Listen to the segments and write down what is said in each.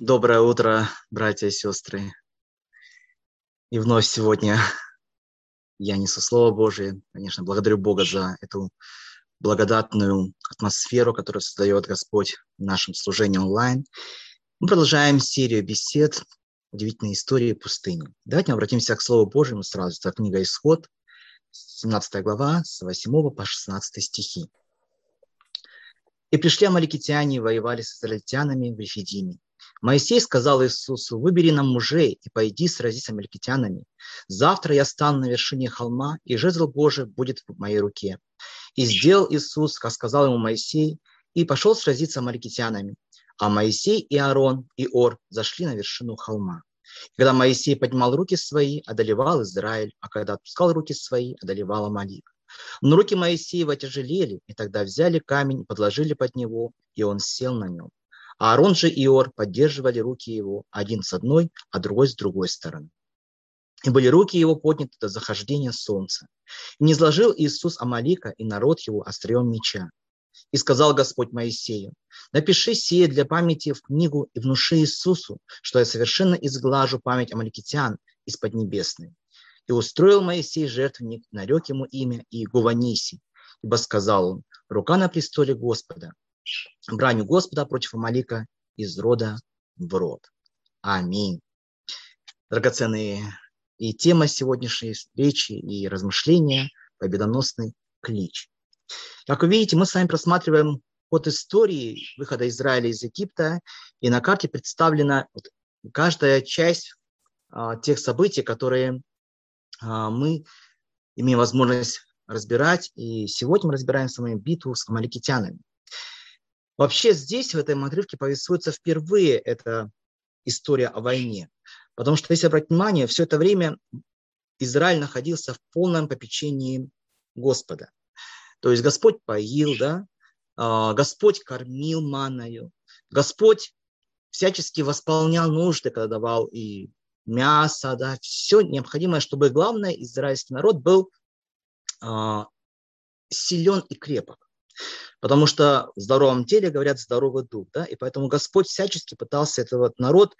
Доброе утро, братья и сестры. И вновь сегодня я несу Слово Божие. Конечно, благодарю Бога за эту благодатную атмосферу, которую создает Господь в нашем служении онлайн. Мы продолжаем серию бесед «Удивительные истории пустыни». Давайте мы обратимся к Слову Божьему сразу. Это книга «Исход», 17 глава, с 8 по 16 стихи. «И пришли амаликитяне и воевали с израильтянами в Рефидиме. Моисей сказал Иисусу, выбери нам мужей и пойди сразись с амаликитянами. Завтра я стану на вершине холма, и жезл Божий будет в моей руке. И сделал Иисус, как сказал ему Моисей, и пошел сразиться с амаликитянами. А Моисей и Аарон и Ор зашли на вершину холма. И когда Моисей поднимал руки свои, одолевал Израиль, а когда отпускал руки свои, одолевал Амалик. Но руки Моисеева тяжелели, и тогда взяли камень, подложили под него, и он сел на нем. Аарон же и Иор поддерживали руки его, один с одной, а другой с другой стороны. И были руки его подняты до захождения солнца. И не изложил Иисус Амалика и народ его острием меча. И сказал Господь Моисею, напиши сие для памяти в книгу и внуши Иисусу, что я совершенно изглажу память амаликитян из Поднебесной. И устроил Моисей жертвенник, нарек ему имя Иегованиси, ибо сказал он, рука на престоле Господа, бранью Господа против Амалика из рода в род. Аминь. Драгоценные и тема сегодняшней встречи и размышления – победоносный клич. Как вы видите, мы с вами просматриваем ход истории выхода Израиля из Египта, и на карте представлена каждая часть а, тех событий, которые а, мы имеем возможность разбирать. И сегодня мы разбираем с вами битву с амаликитянами. Вообще здесь, в этом отрывке, повествуется впервые эта история о войне. Потому что, если обратить внимание, все это время Израиль находился в полном попечении Господа. То есть Господь поил, да, а, Господь кормил маною, Господь всячески восполнял нужды, когда давал и мясо, да, все необходимое, чтобы главное, израильский народ был а, силен и крепок. Потому что в здоровом теле, говорят, здоровый дух. Да? И поэтому Господь всячески пытался этот народ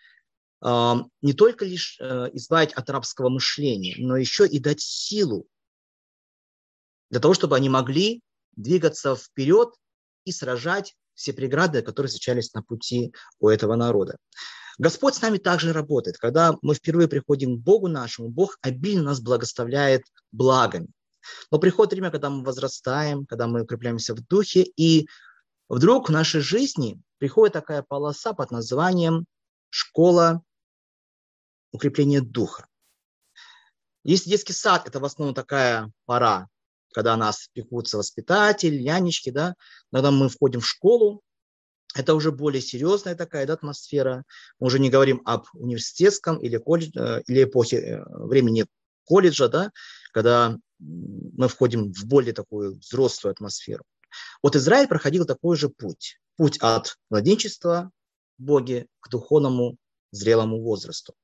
э, не только лишь э, избавить от рабского мышления, но еще и дать силу для того, чтобы они могли двигаться вперед и сражать все преграды, которые встречались на пути у этого народа. Господь с нами также работает. Когда мы впервые приходим к Богу нашему, Бог обильно нас благословляет благами. Но приходит время, когда мы возрастаем, когда мы укрепляемся в духе, и вдруг в нашей жизни приходит такая полоса под названием «Школа укрепления духа». Если детский сад – это в основном такая пора, когда нас пекутся воспитатель, нянечки, да, когда мы входим в школу, это уже более серьезная такая да, атмосфера. Мы уже не говорим об университетском или, колледж, э, или эпохе э, времени колледжа, да, когда мы входим в более такую взрослую атмосферу. Вот Израиль проходил такой же путь. Путь от младенчества Боге к духовному зрелому возрасту.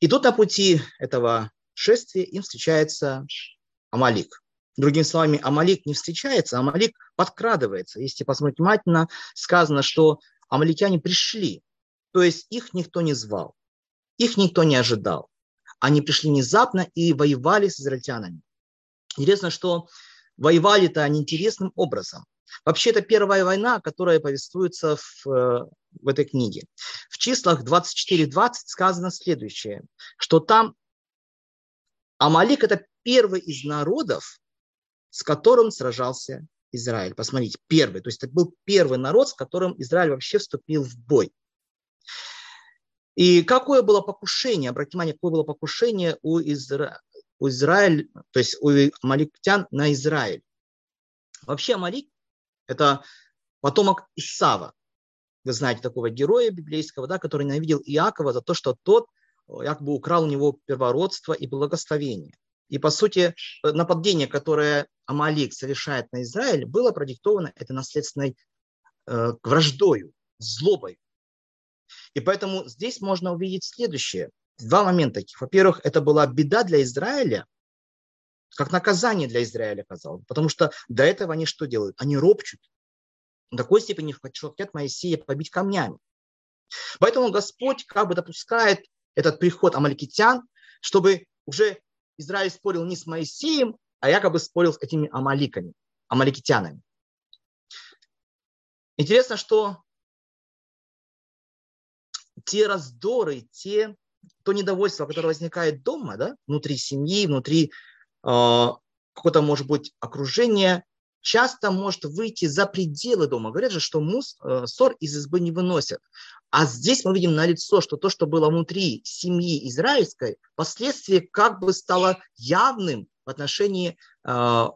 И тут на пути этого шествия им встречается Амалик. Другими словами, Амалик не встречается, Амалик подкрадывается. Если посмотреть внимательно, сказано, что амаликяне пришли, то есть их никто не звал, их никто не ожидал. Они пришли внезапно и воевали с израильтянами. Интересно, что воевали-то они интересным образом. Вообще, это первая война, которая повествуется в, э, в этой книге. В числах 24-20 сказано следующее, что там Амалик – это первый из народов, с которым сражался Израиль. Посмотрите, первый. То есть это был первый народ, с которым Израиль вообще вступил в бой. И какое было покушение, обратите внимание, какое было покушение у, Изра... у Израиль, то есть у амаликтян на Израиль. Вообще Амалик – это потомок Исава. Вы знаете такого героя библейского, да, который ненавидел Иакова за то, что тот якобы украл у него первородство и благословение. И, по сути, нападение, которое Амалик совершает на Израиль, было продиктовано этой наследственной э, враждою, злобой. И поэтому здесь можно увидеть следующее. Два момента. Во-первых, это была беда для Израиля, как наказание для Израиля, казалось. Потому что до этого они что делают? Они ропчут. В такой степени, что хотят Моисея побить камнями. Поэтому Господь как бы допускает этот приход амаликитян, чтобы уже Израиль спорил не с Моисеем, а якобы спорил с этими амаликами, амаликитянами. Интересно, что те раздоры, те, то недовольство, которое возникает дома, да, внутри семьи, внутри э, какого-то, может быть, окружения, часто может выйти за пределы дома. Говорят же, что мус, э, ссор из избы не выносят. А здесь мы видим на лицо, что то, что было внутри семьи израильской, впоследствии как бы стало явным в отношении э,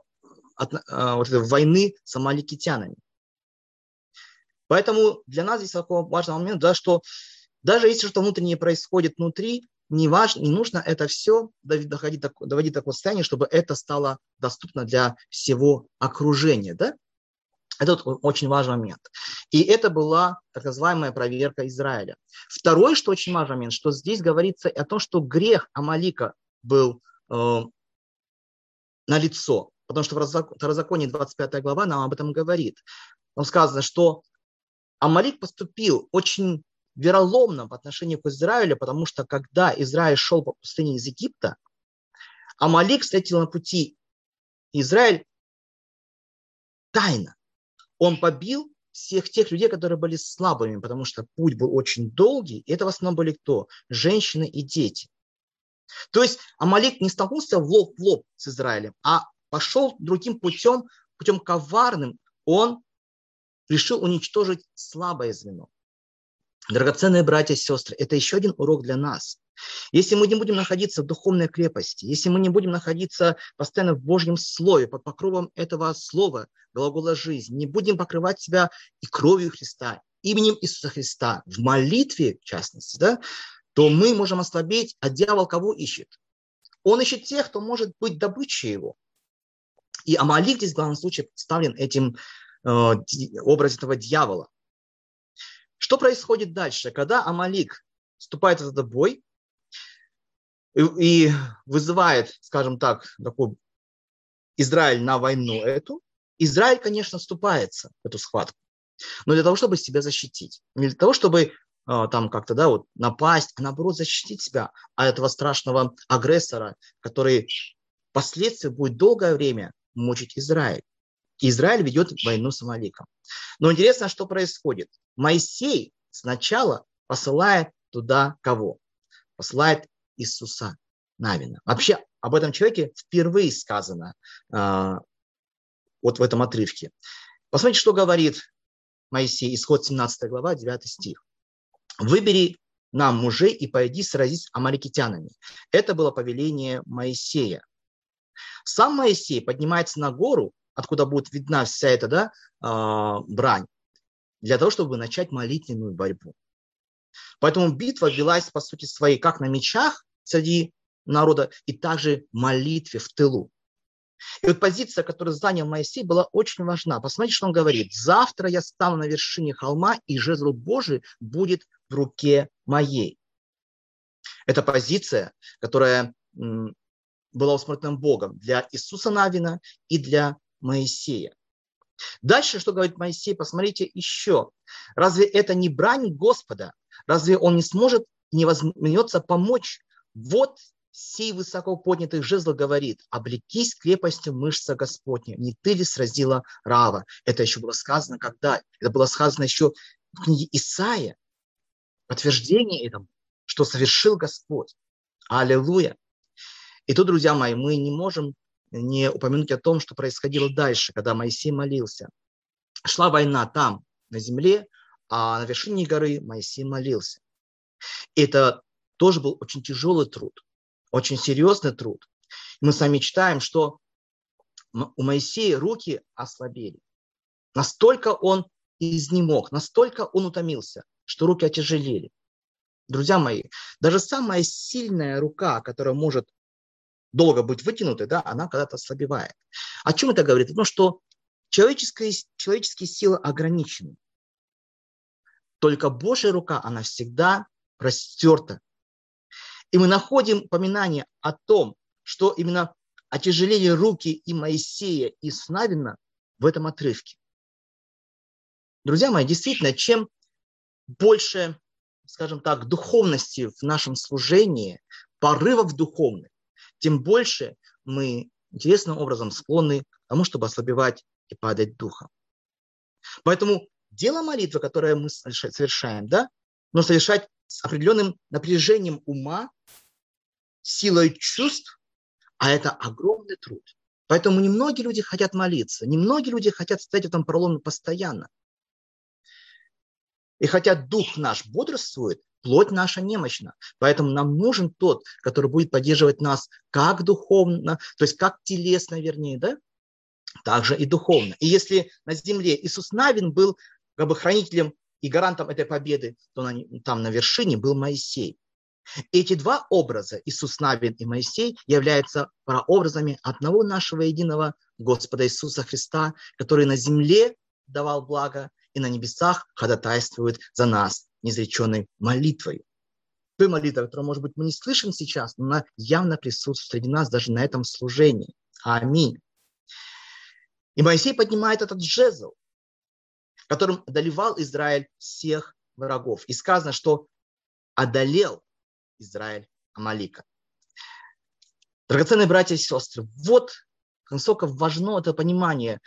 от, э, вот этой войны с амаликитянами. Поэтому для нас здесь такой важный момент, да, что даже если что-то внутреннее происходит внутри, не, важно, не нужно это все доходить, доводить до такого состояния, чтобы это стало доступно для всего окружения. Да? Это вот очень важный момент. И это была так называемая проверка Израиля. Второй, что очень важный момент, что здесь говорится о том, что грех Амалика был э, на лицо. Потому что в Второзаконии 25 глава нам об этом говорит. Там сказано, что Амалик поступил очень вероломно по отношению к Израилю, потому что когда Израиль шел по пустыне из Египта, Амалик встретил на пути Израиль тайно. Он побил всех тех людей, которые были слабыми, потому что путь был очень долгий, и это в основном были кто? Женщины и дети. То есть Амалик не столкнулся в лоб в лоб с Израилем, а пошел другим путем, путем коварным. Он решил уничтожить слабое звено. Драгоценные братья и сестры, это еще один урок для нас. Если мы не будем находиться в духовной крепости, если мы не будем находиться постоянно в Божьем Слове, под покровом этого Слова, глагола жизнь, не будем покрывать себя и кровью Христа, именем Иисуса Христа, в молитве, в частности, да, то мы можем ослабеть, а дьявол кого ищет? Он ищет тех, кто может быть добычей его. И Амалик здесь в главном случае представлен этим э, образом этого дьявола. Что происходит дальше? Когда Амалик вступает в этот бой и, и вызывает, скажем так, такой Израиль на войну эту, Израиль, конечно, вступается в эту схватку, но для того, чтобы себя защитить, не для того, чтобы а, там как-то, да, вот напасть, а наоборот защитить себя от этого страшного агрессора, который впоследствии будет долгое время мучить Израиль. Израиль ведет войну с Амаликом. Но интересно, что происходит. Моисей сначала посылает туда кого? Посылает Иисуса Навина. Вообще об этом человеке впервые сказано э, вот в этом отрывке. Посмотрите, что говорит Моисей, исход 17 глава, 9 стих. «Выбери нам мужей и пойди сразись с амаликитянами». Это было повеление Моисея. Сам Моисей поднимается на гору откуда будет видна вся эта да, а, брань, для того, чтобы начать молитвенную борьбу. Поэтому битва велась, по сути своей, как на мечах среди народа, и также молитве в тылу. И вот позиция, которую занял Моисей, была очень важна. Посмотрите, что он говорит. «Завтра я стану на вершине холма, и жезл Божий будет в руке моей». Это позиция, которая была усмотрена Богом для Иисуса Навина и для Моисея. Дальше, что говорит Моисей, посмотрите еще. Разве это не брань Господа? Разве он не сможет, не возьмется помочь? Вот сей высоко поднятый жезл говорит, облекись крепостью мышца Господня, не ты ли сразила Рава? Это еще было сказано когда? Это было сказано еще в книге Исаия. Подтверждение этому, что совершил Господь. Аллилуйя. И тут, друзья мои, мы не можем не упомянуть о том, что происходило дальше, когда Моисей молился. Шла война там, на земле, а на вершине горы Моисей молился. Это тоже был очень тяжелый труд, очень серьезный труд. Мы сами читаем, что у Моисея руки ослабели. Настолько он изнемог, настолько он утомился, что руки отяжелели. Друзья мои, даже самая сильная рука, которая может долго быть вытянутой, да, она когда-то ослабевает. О чем это говорит? О том, что человеческие, человеческие силы ограничены. Только Божья рука, она всегда простерта. И мы находим упоминание о том, что именно отяжелели руки и Моисея, и Снавина в этом отрывке. Друзья мои, действительно, чем больше скажем так, духовности в нашем служении, порывов духовных, тем больше мы интересным образом склонны к тому, чтобы ослабевать и падать духом. Поэтому дело молитвы, которое мы совершаем, да, но совершать с определенным напряжением ума, силой чувств, а это огромный труд. Поэтому немногие люди хотят молиться, немногие люди хотят стоять в этом проломе постоянно. И хотя дух наш бодрствует, плоть наша немощна. Поэтому нам нужен тот, который будет поддерживать нас как духовно, то есть как телесно, вернее, да, также и духовно. И если на земле Иисус Навин был как бы хранителем и гарантом этой победы, то на, там на вершине был Моисей. Эти два образа, Иисус Навин и Моисей, являются прообразами одного нашего единого Господа Иисуса Христа, который на земле давал благо и на небесах ходатайствует за нас неизреченной молитвой. Той молитвой, которую, может быть, мы не слышим сейчас, но она явно присутствует среди нас даже на этом служении. Аминь. И Моисей поднимает этот жезл, которым одолевал Израиль всех врагов. И сказано, что одолел Израиль Амалика. Драгоценные братья и сестры, вот насколько важно это понимание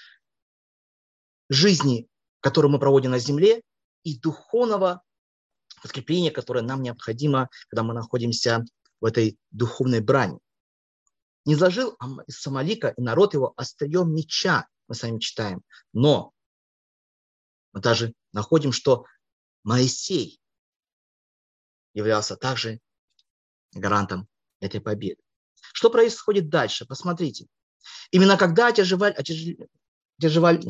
жизни, которую мы проводим на земле, и духовного подкрепления, которое нам необходимо, когда мы находимся в этой духовной брани. Не зажил Самалика и народ его острием меча, мы с вами читаем. Но мы даже находим, что Моисей являлся также гарантом этой победы. Что происходит дальше? Посмотрите. Именно когда отяжевали, отяжевали,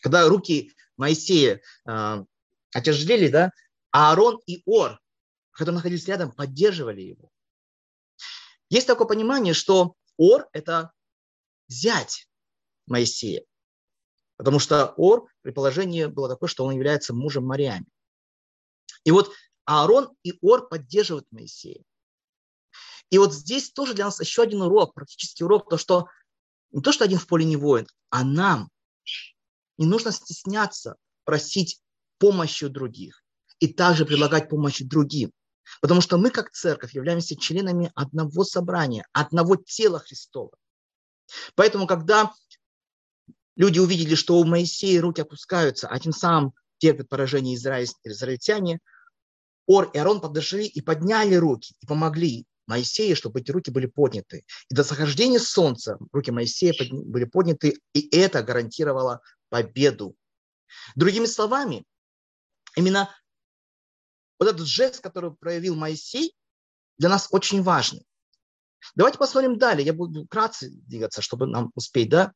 когда руки Моисея э, отяжелели, да, Аарон и Ор, которые находились рядом, поддерживали его. Есть такое понимание, что Ор – это зять Моисея. Потому что Ор, предположение было такое, что он является мужем Мариами. И вот Аарон и Ор поддерживают Моисея. И вот здесь тоже для нас еще один урок, практический урок, то, что не то, что один в поле не воин, а нам не нужно стесняться просить помощи у других и также предлагать помощь другим. Потому что мы, как церковь, являемся членами одного собрания, одного тела Христова. Поэтому, когда люди увидели, что у Моисея руки опускаются, а тем самым терпят поражение израиль, израильтяне, Ор и Арон подошли и подняли руки и помогли Моисею, чтобы эти руки были подняты. И до захождения солнца руки Моисея были подняты, и это гарантировало победу. Другими словами, именно вот этот жест, который проявил Моисей, для нас очень важный. Давайте посмотрим далее. Я буду вкратце двигаться, чтобы нам успеть, да?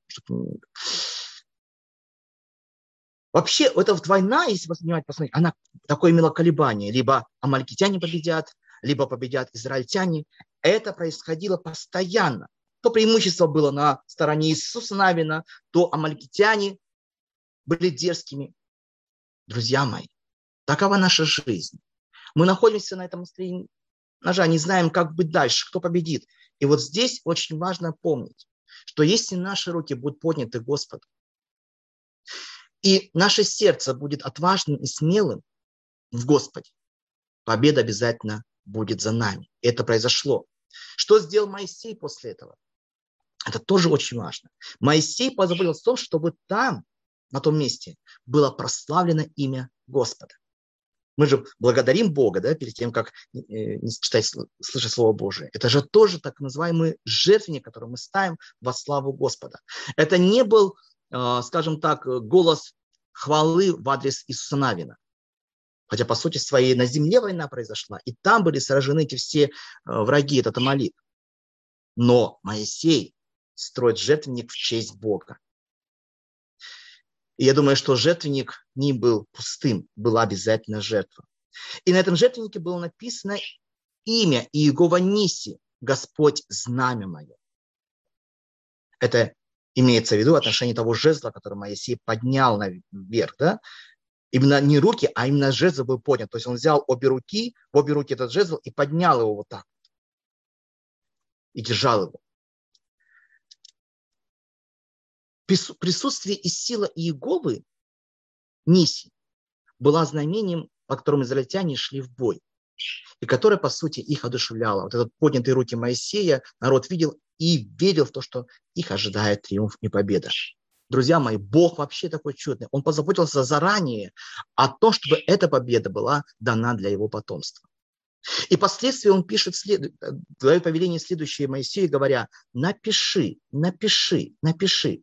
Вообще, это война, если воспринимать, посмотреть, она такое имела колебание. Либо амалькитяне победят, либо победят израильтяне. Это происходило постоянно. То преимущество было на стороне Иисуса Навина, то амалькитяне были дерзкими. Друзья мои, такова наша жизнь. Мы находимся на этом острие ножа, не знаем, как быть дальше, кто победит. И вот здесь очень важно помнить, что если наши руки будут подняты Господу, и наше сердце будет отважным и смелым в Господе, победа обязательно будет за нами. Это произошло. Что сделал Моисей после этого? Это тоже очень важно. Моисей позаботился о том, чтобы там на том месте было прославлено имя Господа. Мы же благодарим Бога, да, перед тем, как э, читать, слышать Слово Божие. Это же тоже так называемый жертвенник, который мы ставим во славу Господа. Это не был, э, скажем так, голос хвалы в адрес Иисуса Навина. Хотя, по сути своей, на земле война произошла, и там были сражены эти все э, враги, этот Амалик. Но Моисей строит жертвенник в честь Бога. И я думаю, что жертвенник не был пустым, была обязательно жертва. И на этом жертвеннике было написано имя Иегова Ниси, Господь знамя мое. Это имеется в виду отношение того жезла, который Моисей поднял наверх, да? Именно не руки, а именно жезл был поднят. То есть он взял обе руки, в обе руки этот жезл и поднял его вот так. И держал его. Присутствие и сила Иеговы, Ниси, была знамением по которому израильтяне шли в бой, и которая, по сути, их одушевляла. Вот этот поднятые руки Моисея народ видел и верил в то, что их ожидает триумф и победа. Друзья мои, Бог вообще такой чудный. Он позаботился заранее о том, чтобы эта победа была дана для его потомства. И последствия он пишет, дает повеление следующее Моисею, говоря, напиши, напиши, напиши.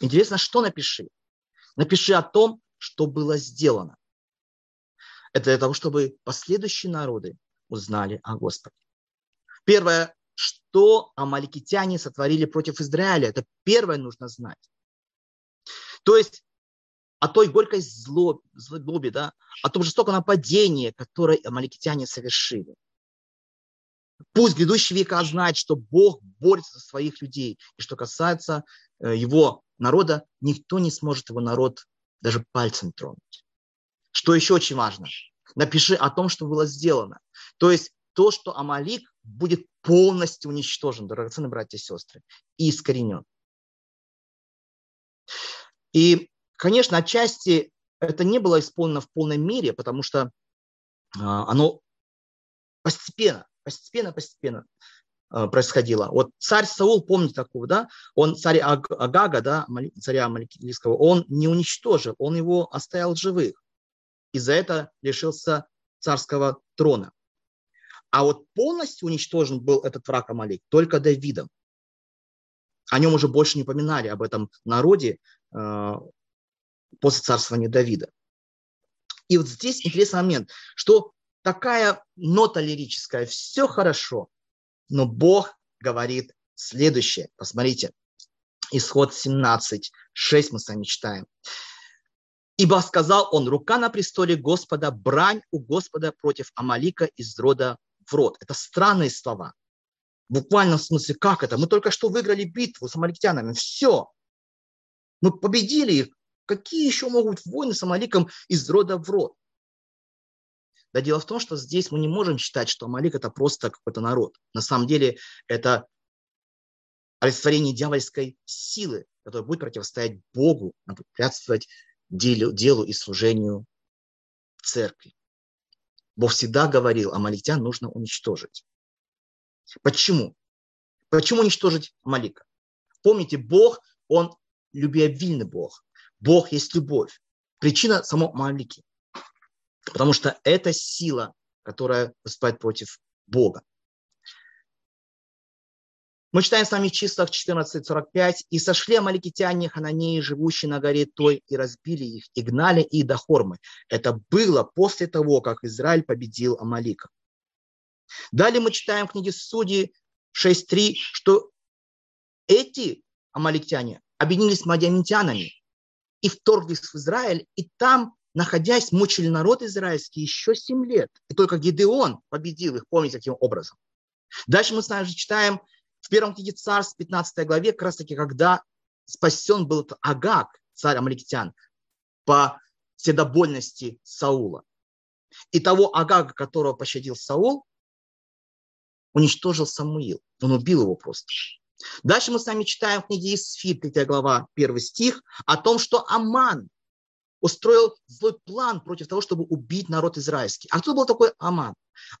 Интересно, что напиши? Напиши о том, что было сделано. Это для того, чтобы последующие народы узнали о Господе. Первое, что амаликитяне сотворили против Израиля, это первое нужно знать. То есть о той горькой злобе, злобе да, о том жестоком нападении, которое амаликитяне совершили. Пусть грядущие века знают, что Бог борется за своих людей. И что касается его народа, никто не сможет его народ даже пальцем тронуть. Что еще очень важно? Напиши о том, что было сделано. То есть то, что Амалик будет полностью уничтожен, драгоценные братья и сестры, и искоренен. И Конечно, отчасти это не было исполнено в полной мере, потому что а, оно постепенно, постепенно, постепенно происходило. Вот царь Саул, помните такого, да? Он, царь Агага, да, царя Маликийского, он не уничтожил, он его оставил живых. И за это лишился царского трона. А вот полностью уничтожен был этот враг Амалик только Давидом. О нем уже больше не поминали, об этом народе а, после царствования Давида. И вот здесь интересный момент, что такая нота лирическая, все хорошо, но Бог говорит следующее. Посмотрите, исход 17, 6 мы с вами читаем. «Ибо сказал он, рука на престоле Господа, брань у Господа против Амалика из рода в род». Это странные слова. В буквальном смысле, как это? Мы только что выиграли битву с амаликитянами. Все. Мы победили их. Какие еще могут войны с Амаликом из рода в род? Да дело в том, что здесь мы не можем считать, что Амалик это просто какой-то народ. На самом деле это олицетворение дьявольской силы, которая будет противостоять Богу, препятствовать делу, делу и служению церкви. Бог всегда говорил, амалитян нужно уничтожить. Почему? Почему уничтожить Амалика? Помните, Бог, Он любвеобильный Бог. Бог есть любовь. Причина само Малики. Потому что это сила, которая выступает против Бога. Мы читаем с вами в числах 14.45. «И сошли амаликитяне, хананеи, живущие на горе той, и разбили их, и гнали их до Хормы». Это было после того, как Израиль победил Амалика. Далее мы читаем в книге Судьи 6.3, что эти амаликтяне объединились с мадиамитянами, и вторглись в Израиль, и там, находясь, мучили народ израильский еще семь лет. И только Гидеон победил их, помните, каким образом. Дальше мы с вами читаем в первом книге царств, 15 главе, как раз таки, когда спасен был Агаг, царь Амаликитян, по седобольности Саула. И того Агага, которого пощадил Саул, уничтожил Самуил. Он убил его просто. Дальше мы с вами читаем в книге Исфир, 3 глава, 1 стих, о том, что Аман устроил злой план против того, чтобы убить народ израильский. А кто был такой Аман?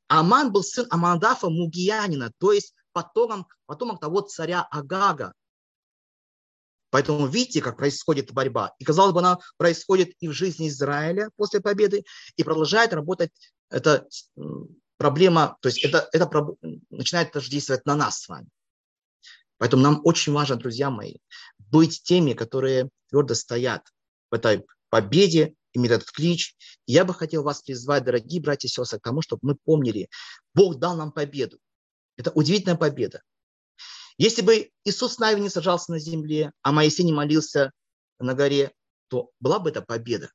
Аман был сын Амандафа Мугиянина, то есть потомок, потомок того царя Агага. Поэтому видите, как происходит борьба. И, казалось бы, она происходит и в жизни Израиля после победы, и продолжает работать эта проблема, то есть это, это начинает действовать на нас с вами. Поэтому нам очень важно, друзья мои, быть теми, которые твердо стоят в этой победе, иметь этот клич. Я бы хотел вас призвать, дорогие братья и сестры, к тому, чтобы мы помнили, Бог дал нам победу. Это удивительная победа. Если бы Иисус Навин не сажался на земле, а Моисей не молился на горе, то была бы это победа.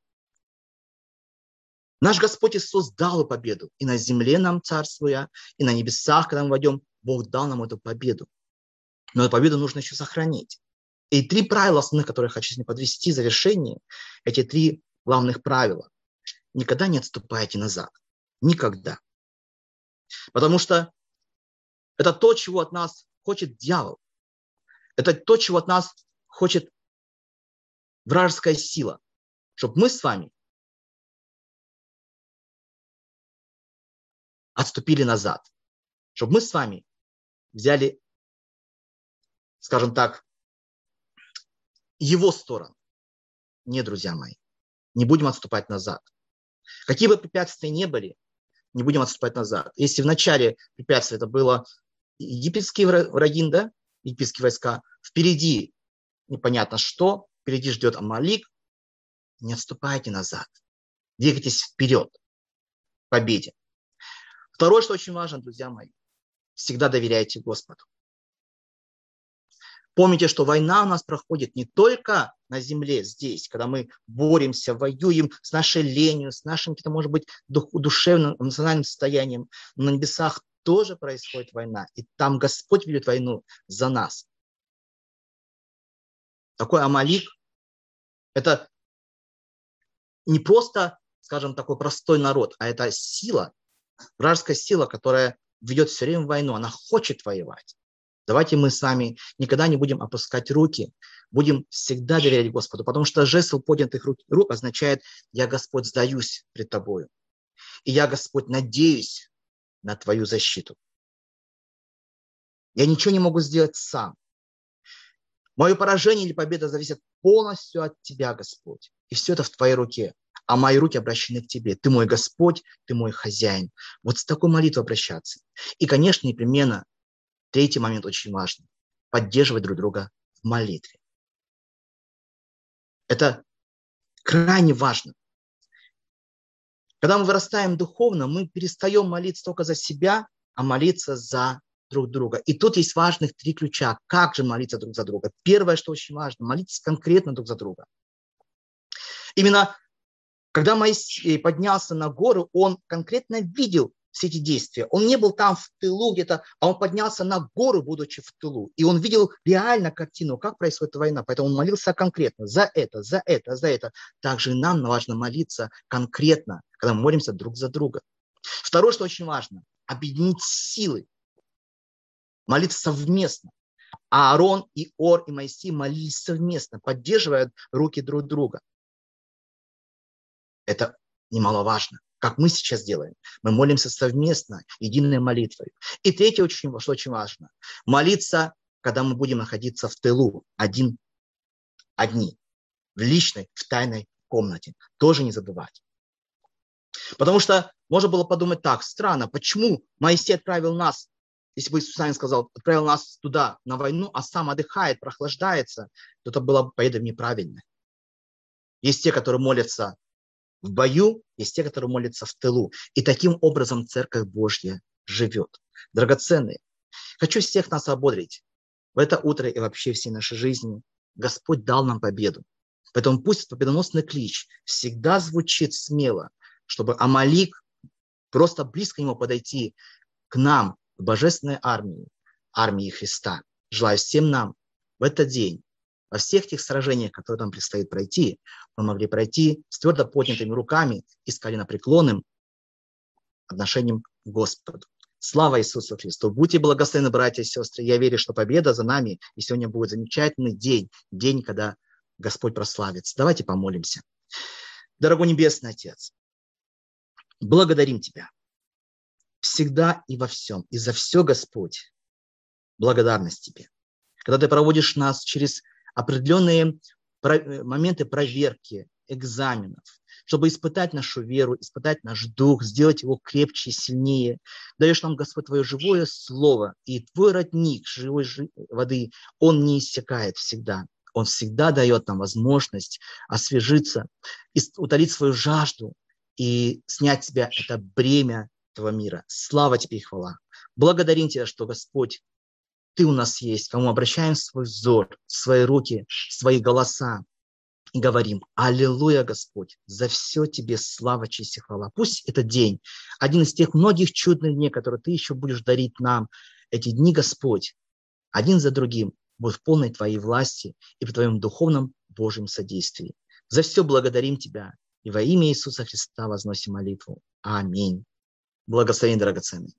Наш Господь Иисус дал победу. И на земле нам царствуя, и на небесах, когда мы войдем, Бог дал нам эту победу. Но эту победу нужно еще сохранить. И три правила основных, которые я хочу сегодня подвести в завершении, эти три главных правила. Никогда не отступайте назад. Никогда. Потому что это то, чего от нас хочет дьявол. Это то, чего от нас хочет вражеская сила. Чтобы мы с вами отступили назад. Чтобы мы с вами взяли, скажем так, его сторону. Не, друзья мои, не будем отступать назад. Какие бы препятствия ни были, не будем отступать назад. Если в начале препятствия это было египетские враги, да, египетские войска, впереди непонятно что, впереди ждет Амалик, не отступайте назад. Двигайтесь вперед победе. Второе, что очень важно, друзья мои, всегда доверяйте Господу. Помните, что война у нас проходит не только на земле, здесь, когда мы боремся, воюем с нашей ленью, с нашим, может быть, душевным, эмоциональным состоянием. Но на небесах тоже происходит война, и там Господь ведет войну за нас. Такой Амалик – это не просто, скажем, такой простой народ, а это сила, вражеская сила, которая ведет все время войну, она хочет воевать. Давайте мы с вами никогда не будем опускать руки, будем всегда доверять Господу, потому что жест поднятых рук, рук означает «Я, Господь, сдаюсь пред Тобою». И я, Господь, надеюсь на Твою защиту. Я ничего не могу сделать сам. Мое поражение или победа зависит полностью от Тебя, Господь. И все это в Твоей руке. А мои руки обращены к Тебе. Ты мой Господь, Ты мой хозяин. Вот с такой молитвой обращаться. И, конечно, непременно Третий момент очень важный. Поддерживать друг друга в молитве. Это крайне важно. Когда мы вырастаем духовно, мы перестаем молиться только за себя, а молиться за друг друга. И тут есть важных три ключа. Как же молиться друг за друга? Первое, что очень важно, молитесь конкретно друг за друга. Именно когда Моисей поднялся на гору, он конкретно видел все эти действия. Он не был там в тылу где-то, а он поднялся на гору, будучи в тылу. И он видел реально картину, как происходит война. Поэтому он молился конкретно за это, за это, за это. Также и нам важно молиться конкретно, когда мы молимся друг за друга. Второе, что очень важно, объединить силы, молиться совместно. А Аарон и Ор и Моисей молились совместно, поддерживая руки друг друга. Это немаловажно как мы сейчас делаем. Мы молимся совместно, единой молитвой. И третье, очень, что очень важно, молиться, когда мы будем находиться в тылу, один, одни, в личной, в тайной комнате. Тоже не забывать. Потому что можно было подумать так, странно, почему Моисей отправил нас, если бы Иисус сам сказал, отправил нас туда, на войну, а сам отдыхает, прохлаждается, то это было, поедом неправильно. Есть те, которые молятся в бою, есть те, которые молятся в тылу. И таким образом Церковь Божья живет. Драгоценные, хочу всех нас ободрить. В это утро и вообще всей нашей жизни Господь дал нам победу. Поэтому пусть победоносный клич всегда звучит смело, чтобы Амалик просто близко к нему подойти к нам, к божественной армии, армии Христа. Желаю всем нам в этот день во всех тех сражениях, которые нам предстоит пройти, мы могли пройти с твердо поднятыми руками и с коленопреклонным отношением к Господу. Слава Иисусу Христу! Будьте благословены, братья и сестры. Я верю, что победа за нами, и сегодня будет замечательный день, день, когда Господь прославится. Давайте помолимся. Дорогой Небесный Отец, благодарим Тебя всегда и во всем, и за все, Господь, благодарность Тебе. Когда Ты проводишь нас через определенные моменты проверки, экзаменов, чтобы испытать нашу веру, испытать наш дух, сделать его крепче, сильнее. Даешь нам, Господь, Твое живое слово, и Твой родник живой воды, он не иссякает всегда. Он всегда дает нам возможность освежиться, утолить свою жажду и снять с себя это бремя этого мира. Слава Тебе и хвала. Благодарим Тебя, что, Господь, ты у нас есть, кому обращаем свой взор, свои руки, свои голоса и говорим, Аллилуйя, Господь, за все Тебе слава, честь и хвала. Пусть этот день, один из тех многих чудных дней, которые Ты еще будешь дарить нам, эти дни, Господь, один за другим, будут в полной Твоей власти и в Твоем духовном Божьем содействии. За все благодарим Тебя и во имя Иисуса Христа возносим молитву. Аминь. Благословен, драгоценный.